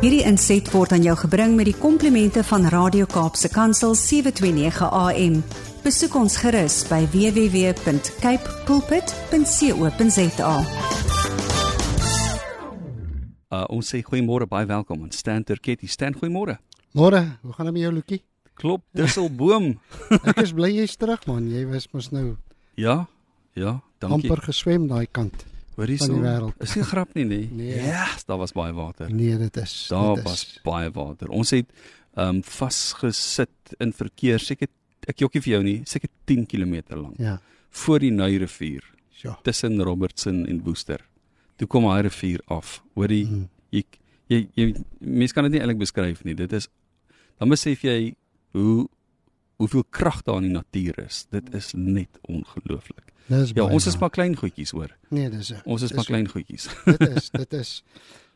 Hierdie inset word aan jou gebring met die komplimente van Radio Kaapse Kansel 729 AM. Besoek ons gerus by www.cape pulpit.co.za. Uh ons sê goeiemôre, baie welkom aan Stan Turketti. Stan, goeiemôre. Môre, hoe gaan dit met jou Lukie? Klop, Disselboom. Ek is bly jy's terug man. Jy was mos nou ja, ja, dankie. amper geswem daai kant. Hoorie van die so. wêreld. Is nie grap nie, nee. Nee. Ja, yes, daar was baie water. Nee, dit is. Daar dit was is. baie water. Ons het ehm um, vasgesit in verkeer seker ek jokkie vir jou nie, seker 10 km lank Ja. voor die Nuy rivier Ja. tussen Robertson en Woester. Toe kom daai rivier af. Hoorie, Mm. jy jy, jy mens kan dit nie eintlik beskryf nie. Dit is dan besef jy hoe hoeveel krag daar in die natuur is. Dit is net ongelooflik. Dis Ja, ons is maar klein goedjies hoor. Nee, dis Ons is dis- maar klein goedjies. Dit is, dit is.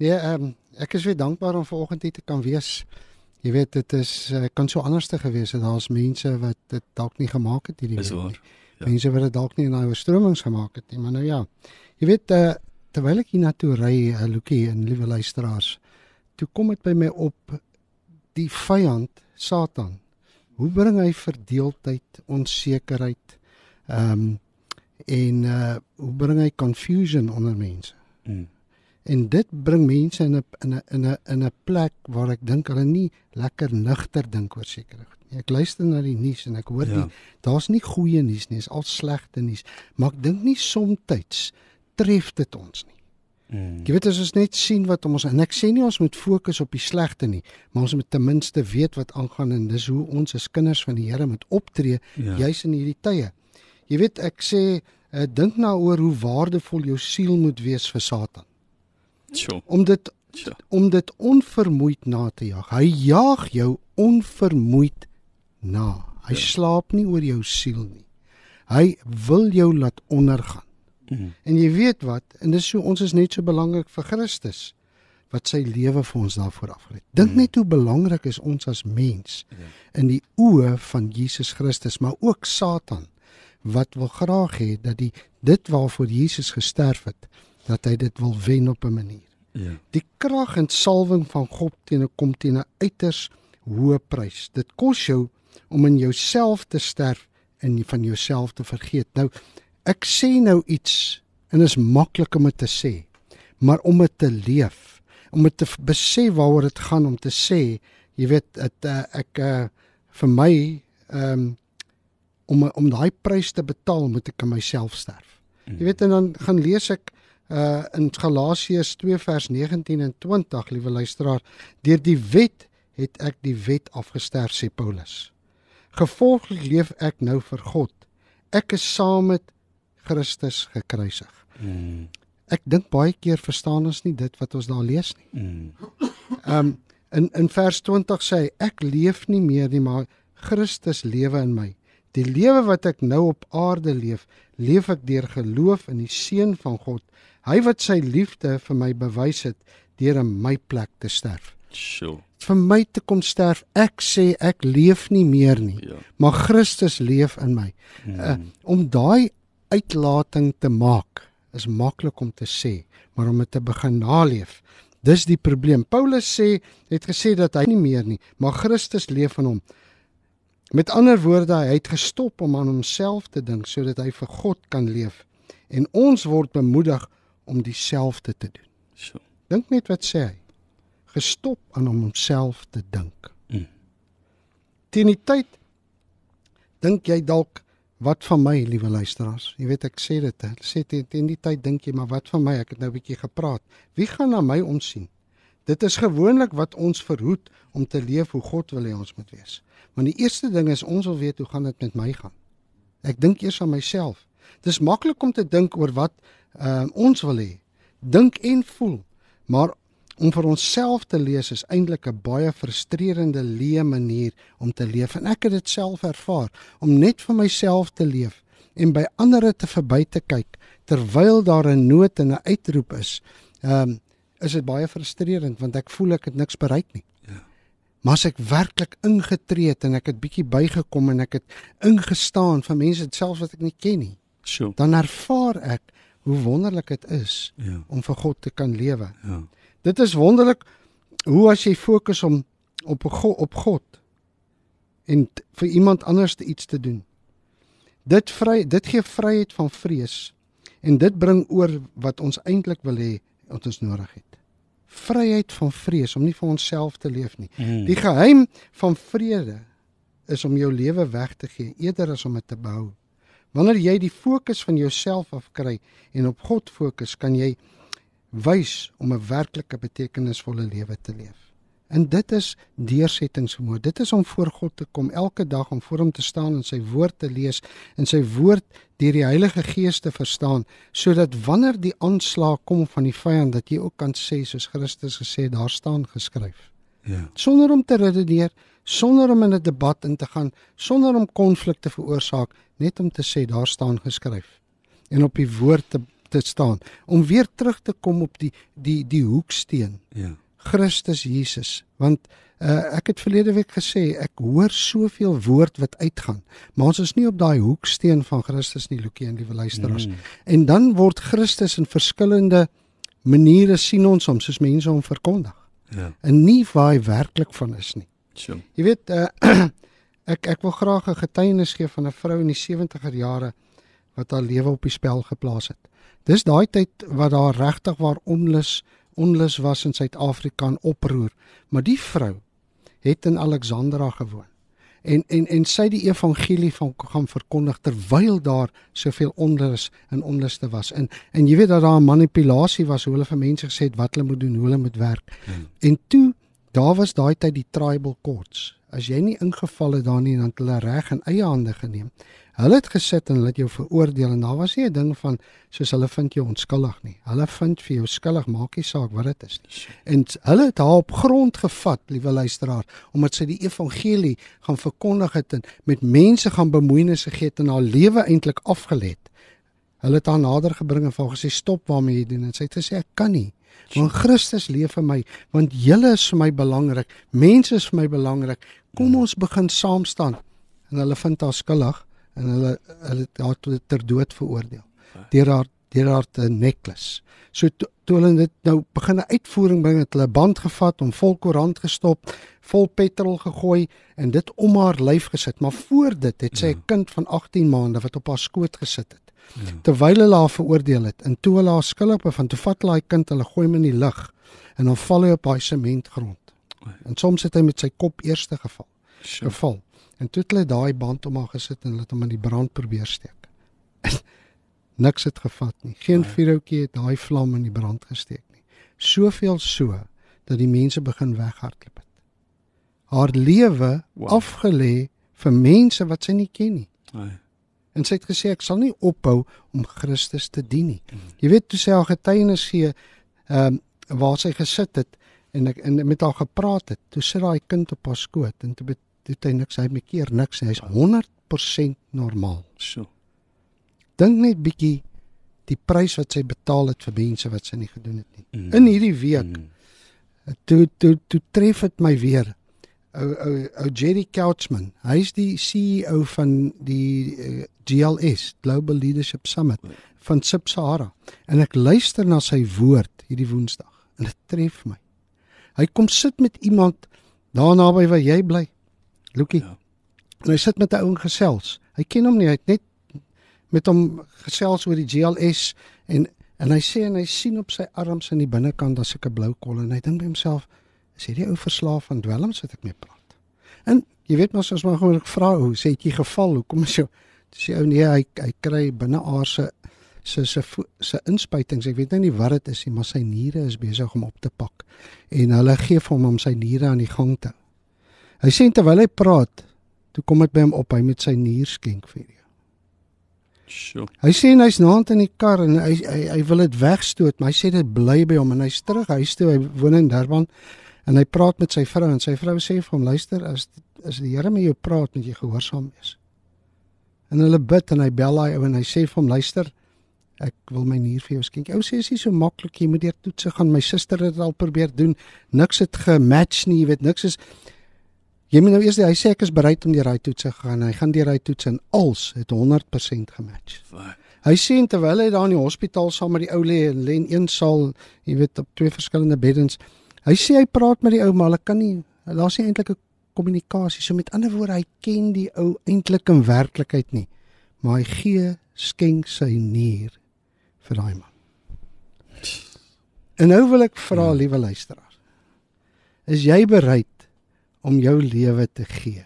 Nee, ehm um, ek is weer dankbaar om vanoggend hier te kan wees. Jy weet dit is uh, kan so anders te gewees het. Daar's mense wat dit dalk nie gemaak het hierdie Is week nie. waar. Ja. Mense wat dit dalk nie in daai oorstromings gemaak het nie, maar nou ja. Jy weet uh, terwyl ek hier na toe ry, uh, Lukie en liewe luisteraars, toe kom dit by my op die vyand, Satan. Hoe bring hy verdeeldheid, onsekerheid, ehm um, en uh hoe bring hy confusion onder mense? Mm. En dit bring mense in 'n in 'n in 'n in 'n plek waar ek dink hulle nie lekker nugter dink oor sekere goed nie. Ek luister na die nuus en ek hoor Ja. die daar's nie goeie nuus nie, is al slegte nuus, maar ek dink nie soms tref dit ons nie. Mm. Jy weet as ons net sien wat ons en ek sê nie ons moet fokus op die slegte nie, maar ons moet ten minste weet wat aangaan en dis hoe ons as kinders van die Here moet optree Ja. juis in hierdie tye. Jy weet ek sê uh, dink nou oor hoe waardevol jou siel moet wees vir Satan. Sjoe. Om dit Sjoe. om dit onvermoeid na te jag. Hy jaag jou onvermoeid na. Hy Ja. slaap nie oor jou siel nie. Hy wil jou laat ondergaan. Mm. En jy weet wat, en dis so ons is net so belangrik vir Christus wat sy lewe vir ons daarvoor afgelê. Dink Mm. net hoe belangrik is ons as mens Ja. in die oë van Jesus Christus, maar ook Satan wat wil graag hê dat die dit waarvoor Jesus gesterf het, dat hy dit wil wen op 'n manier. Ja. Die krag en salwing van God teen 'n kom teen 'n uiters hoë prys. Dit kos jou om in jouself te sterf en van jouself te vergeet. Nou ek sê nou iets en is maklik om dit te sê, maar om dit te leef, om dit te besef waaroor dit gaan om te sê, jy weet dit uh, ek uh, vir my um, om om daai prys te betaal moet ek aan myself sterf. Jy weet en dan gaan lees ek uh in Galasiërs 2 vers 19 en 20, liewe luisteraar, deur die wet het ek die wet afgesterf sê Paulus. Gevolglik leef ek nou vir God. Ek is saam met Christus gekruisig. Mm. Ek dink baie keer verstaan ons nie dit wat ons daar lees nie. Mm. Um in in vers 20 sê hy ek leef nie meer nie, maar Christus lewe in my. Die lewe wat ek nou op aarde leef, leef ek deur geloof in die seun van God. Hy wat sy liefde vir my bewys het deur in my plek te sterf. Sjoe. Vir my te kom sterf. Ek sê ek leef nie meer nie, Ja. maar Christus leef in my. Mm. Uh, om daai uitlating te maak is maklik om te sê, maar om dit te begin naleef, dis die probleem. Paulus sê het gesê dat hy nie meer nie, maar Christus leef in hom. Met ander woorde, hy het gestop om aan homself te dink sodat hy vir God kan leef. En ons word bemoedig om dieselfde te doen. Sjoe. Dink net wat sê hy. Gestop aan om homself te dink. Mm. Teen die tyd dink jy dalk wat van my, liewe luisteraars? Jy weet ek sê dit, hè. sê teen, teen die tyd dink jy maar wat van my? Ek het nou 'n bietjie gepraat. Wie gaan na my omsien? Dit is gewoonlik wat ons verhoed om te leef hoe God wil hê ons moet wees. Maar die eerste ding is ons wil weet hoe gaan dit met my gaan. Ek dink eers aan myself. Dis maklik om te dink oor wat uh, ons wil hê. Dink en voel. Maar om vir onsself te lees is eintlik 'n baie frustrerende leë manier om te leef en ek het dit self ervaar om net vir myself te leef en by ander te verby te kyk terwyl daar 'n nood en 'n uitroep is. Ehm um, is dit baie frustrerend want ek voel ek het niks bereik nie. Ja. Maar as ek werklik ingetree het en ek het bietjie bygekom en ek het ingestaan vir mense selfs wat ek nie ken nie, Sjoe. dan ervaar ek hoe wonderlik dit is Ja. om vir God te kan lewe. Ja. Dit is wonderlik hoe as jy fokus om op God, op God en vir iemand anders te iets te doen. Dit vry dit gee vryheid van vrees en dit bring oor wat ons eintlik wil hê wat ons nodig het. Vryheid van vrees om nie vir onsself te leef nie. Mm. Die geheim van vrede is om jou lewe weg te gee eerder as om dit te behou. Wanneer jy die fokus van jouself afkry en op God fokus, kan jy wys om 'n werklike betekenisvolle lewe te leef. En dit is deursettingsvermoë. Dit is om voor God te kom elke dag om voor hom te staan en sy woord te lees en sy woord deur die Heilige Gees te verstaan sodat wanneer die aanslag kom van die vyand dat jy ook kan sê soos Christus gesê daar staan geskryf. Ja. Sonder om te redeneer, sonder om in 'n debat in te gaan, sonder om konflik te veroorsaak, net om te sê daar staan geskryf en op die woord te te staan om weer terug te kom op die die die hoeksteen Ja. Christus Jesus want uh, ek het verlede week gesê ek hoor soveel woord wat uitgaan maar ons is nie op daai hoeksteen van Christus nie Lukie en liewe luisteraars Mm. en dan word Christus in verskillende maniere sien ons hom soos mense hom verkondig Ja. en nie waar hy werklik van is nie So. jy weet uh, ek ek wil graag 'n getuienis gee van 'n vrou in die 70er jare wat haar lewe op die spel geplaas het dis daai tyd wat daar regtig waar onlus onlus was in Suid-Afrika en oproer. Maar die vrou het in Alexandra gewoon. En en en sy die evangelie van gaan verkondig terwyl daar soveel onlus en onluste was. En en jy weet dat daar 'n manipulasie was hoe hulle vir mense gesê het wat hulle moet doen, hoe hulle moet werk. Hmm. En toe daar was daai tyd die tribal courts. As jy nie ingeval het daar nie dan het hulle reg in eie hande geneem. Hulle het gesit en hulle het jou veroordeel en daar was nie 'n ding van soos hulle vind jou onskuldig nie. Hulle vind vir jou skuldig, maak nie saak wat dit is nie. En hulle het haar op grond gevat, liewe luisteraar, omdat sy die evangelie gaan verkondig het en met mense gaan bemoeienis gegee het en haar lewe eintlik afgelê het. Hulle het haar nader gebring en vir haar gesê stop waarmee jy doen en sy het gesê ek kan nie. Want Christus leef in my, want julle is vir my belangrik, mense is vir my belangrik. Kom ons begin saam staan. En hulle vind haar skuldig en hulle hulle haar ter dood veroordeel deur haar deur haar te necklace. So to, toe hulle dit nou begin 'n uitvoering bring het hulle 'n band gevat om vol koerant gestop, vol petrol gegooi en dit om haar lyf gesit. Maar voor dit het sy 'n kind van 18 maande wat op haar skoot gesit het. Ja. Terwyl hulle haar veroordeel het en toe hulle haar skuldig bevind, toe vat hulle daai kind, hulle gooi hom in die lug en dan val hy op daai sementgrond. Oei. En soms het hy met sy kop eerste geval So. geval. En toe het hulle daai band om haar gesit en hulle het hom in die brand probeer steek. Niks het gevat nie. Geen Nee. vuurhoutjie het daai vlam in die brand gesteek nie. Soveel so dat die mense begin weghardloop het. Haar lewe Wow. afgelê vir mense wat sy nie ken nie. Ai. En sy het gesê ek sal nie ophou om Christus te dien nie. Mhm. Jy weet toe sy haar getuienis gee, ehm um, waar sy gesit het en ek en met haar gepraat het. Toe sit daai kind op haar skoot en toe het hy niks, hy het my keer niks, hy's 100% normaal. So. Dink net bietjie die prys wat sy betaal het vir mense wat sy nie gedoen het nie. Mm. In hierdie week Mm. toe toe toe tref dit my weer. Ou ou ou Jerry Couchman. Hy's die CEO van die uh, GLS, Global Leadership Summit van Sub-Sahara. En ek luister na sy woord hierdie Woensdag en dit tref my. Hy kom sit met iemand daar naby waar jy bly. Lukie. Ja. En hy sit met 'n ou en gesels. Hy ken hom nie, hy het net met hom gesels oor die GLS en en hy sê en hy sien op sy arms aan die binnekant daar sulke blou kolle en hy dink by homself, is hierdie ou verslaaf aan dwelms wat ek mee praat. En jy weet mos as maar gewoonlik vra hoe sê het jy geval? Hoekom is jou sê ou nee, hy hy kry binneaardse se se vo- se inspuitings. Ek weet nou nie wat dit is nie, maar sy niere is besig om op te pak. En hulle gee vir hom om sy niere aan die gang te hou. Hy sê terwyl hy praat, toe kom dit by hom op hy met sy nier skenk vir jou. So. Hy sê hy's naand in die kar en hy hy, hy wil dit wegstoot, maar hy sê dit bly by hom en hy's terug huis toe. Hy woon in Durban en hy praat met sy vrou en sy vrou sê vir hom: "Luister, as as die Here met jou praat, moet jy gehoorsaam wees." En hulle bid en hy bel daai ou en hy sê vir hom: "Luister, ek wil my nier vir jou skenk." Ou sê is nie so maklik, jy moet deur toetse gaan. My suster het dit al probeer doen. Niks het gematch nie, jy weet, niks is Jy moet nou eers hy sê ek is bereid om deur daai toetse gaan. Hy gaan deur daai toetse en als het 100% gematch. Wat? Hy sê terwyl hy daar in die hospitaal saam met die ou lê en lê in een saal, jy weet op twee verskillende beddens, Hy sê hy praat met die ou maar hulle kan nie daar's nie eintlik 'n kommunikasie. So met ander woorde, hy ken die ou eintlik in werklikheid nie. Maar hy gee skenk sy nier vir daai man. En nou wil ek vra, ja. liewe luisteraars. Is jy bereid om jou lewe te gee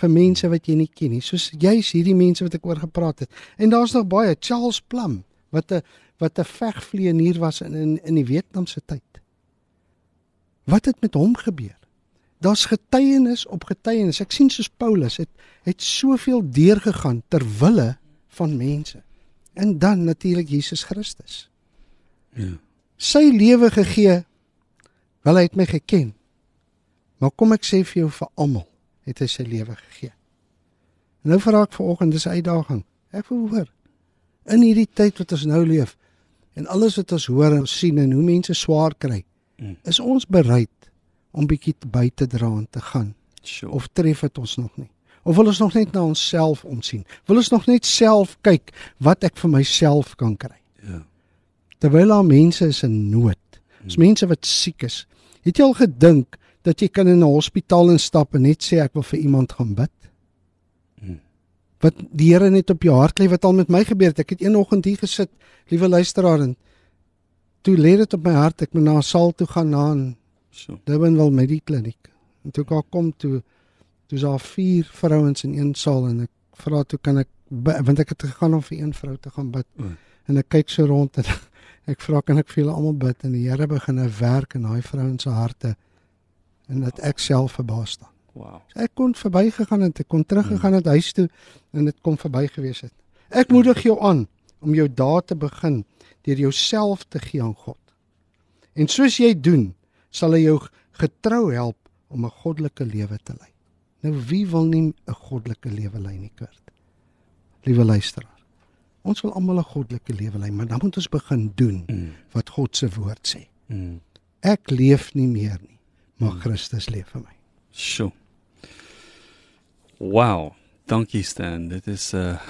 vir mense wat jy nie ken nie? Soos jy's hierdie mense wat ek oor gepraat het. En daar's nog baie Charles Plum wat 'n wat 'n vegvlieënier was in in in die Vietnamse tyd. Wat het met hom gebeur? Daar's getuienis op getuienis. Ek sien soos Paulus het het soveel deurgegaan ter wille van mense. En dan natuurlik Jesus Christus. Ja sy lewe gegee. Wel hy het my geken. Maar kom ek sê vir jou vir almal het hy sy lewe gegee. En nou vra ek vanoggend dis 'n uitdaging. Ek wil hoor in hierdie tyd wat ons nou leef en alles wat ons hoor en sien en hoe mense swaar kry, mm. is ons bereid om bietjie by te dra en te gaan. Sure. Of tref dit ons nog nie? Of wil ons nog net na onsself omsien? Wil ons nog net self kyk wat ek vir myself kan kry? Ja terwyl daar mense is in nood. Dis hmm. mense wat siek is. Het jy al gedink dat jy kan in 'n hospitaal instap en net sê ek wil vir iemand gaan bid? Hmm. Wat die Here net op jou hart lê wat al met my gebeur het. Ek het eenoggend hier gesit, liewe luisteraar en toe lê dit op my hart ek moet na 'n saal toe gaan na 'n so. Durbanville Medikliniek. En toe kom toe toe's daar vier vrouens in een saal en ek vra toe kan ek want ek het gegaan om vir een vrou te gaan bid. Mm. En ek kyk so rond en Ek vra kan ek vir julle almal bid en die Here begin 'n werk in daai vrouens se harte en dat ek self verbaas staan. Wow. So ek kon verbygegaan en ek kon teruggegaan het huis toe en dit kom verby gewees het. Ek moedig jou aan om jou dae te begin deur jouself te gee aan God. En soos jy doen, sal hy jou getrou help om 'n goddelike lewe te lei. Nou wie wil nie 'n goddelike lewe lei nie, Kurt? Liewe luisteraar. Ons wil almal 'n goddelike lewe lei, maar dan moet ons begin doen mm. wat God se woord sê. Mm. Ek leef nie meer nie, maar mm. Christus leef vir my. Sjoe. Wow. Dankie Stan. Dit is 'n uh,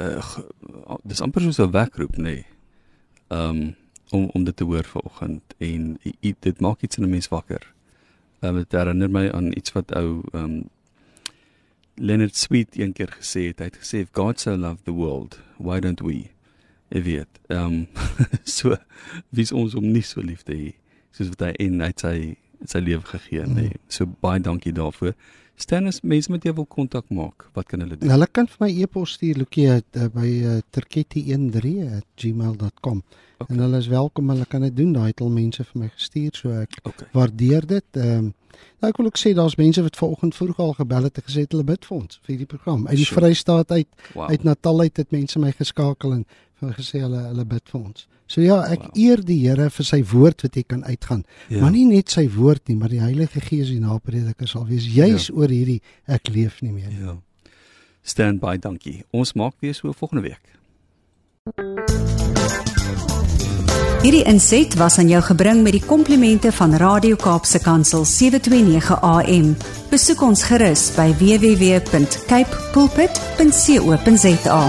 uh, dis amper soos 'n wekroep, nê. Nee. Um om om dit te hoor vanoggend en dit maak iets in 'n mens wakker. Um, dit herinner my aan iets wat ou um Leonard Sweet een keer gesê het. Hy het gesê if God so loved the world, why don't we? Ek weet. Ehm um, so wie is ons om nie so lief te hê soos wat hy en hy sy sy lewe gegee het. Nee. So baie dankie daarvoor. Stennis mense met jou wil kontak maak. Wat kan hulle doen? Hulle kan vir my e-pos stuur Lukie uh, by uh, eh, turketti13@gmail.com. Okay. En hulle is welkom, hulle kan dit doen. Daai het al mense vir my gestuur, so ek okay. waardeer dit. Ehm um, nou ek wil ook sê daar's mense wat vanoggend vroeg al gebel het en gesê het hulle bid vir ons vir hierdie program. Uit die sure. Vrystaat uit, wow. uit Natal uit het mense my geskakel en vir gesê hulle hulle bid vir ons. So ja, ek wow. eer die Here vir sy woord wat hy kan uitgaan. Ja. Maar nie net sy woord nie, maar die Heilige Gees die naprediker sal wees juis ja. oor hierdie ek leef nie meer. Ja. Stand by, dankie. Ons maak weer so volgende week. Hierdie inset was aan jou gebring met die komplimente van Radio Kaapse Kansel 729 AM. Besoek ons gerus by www.cape pulpit.co.za.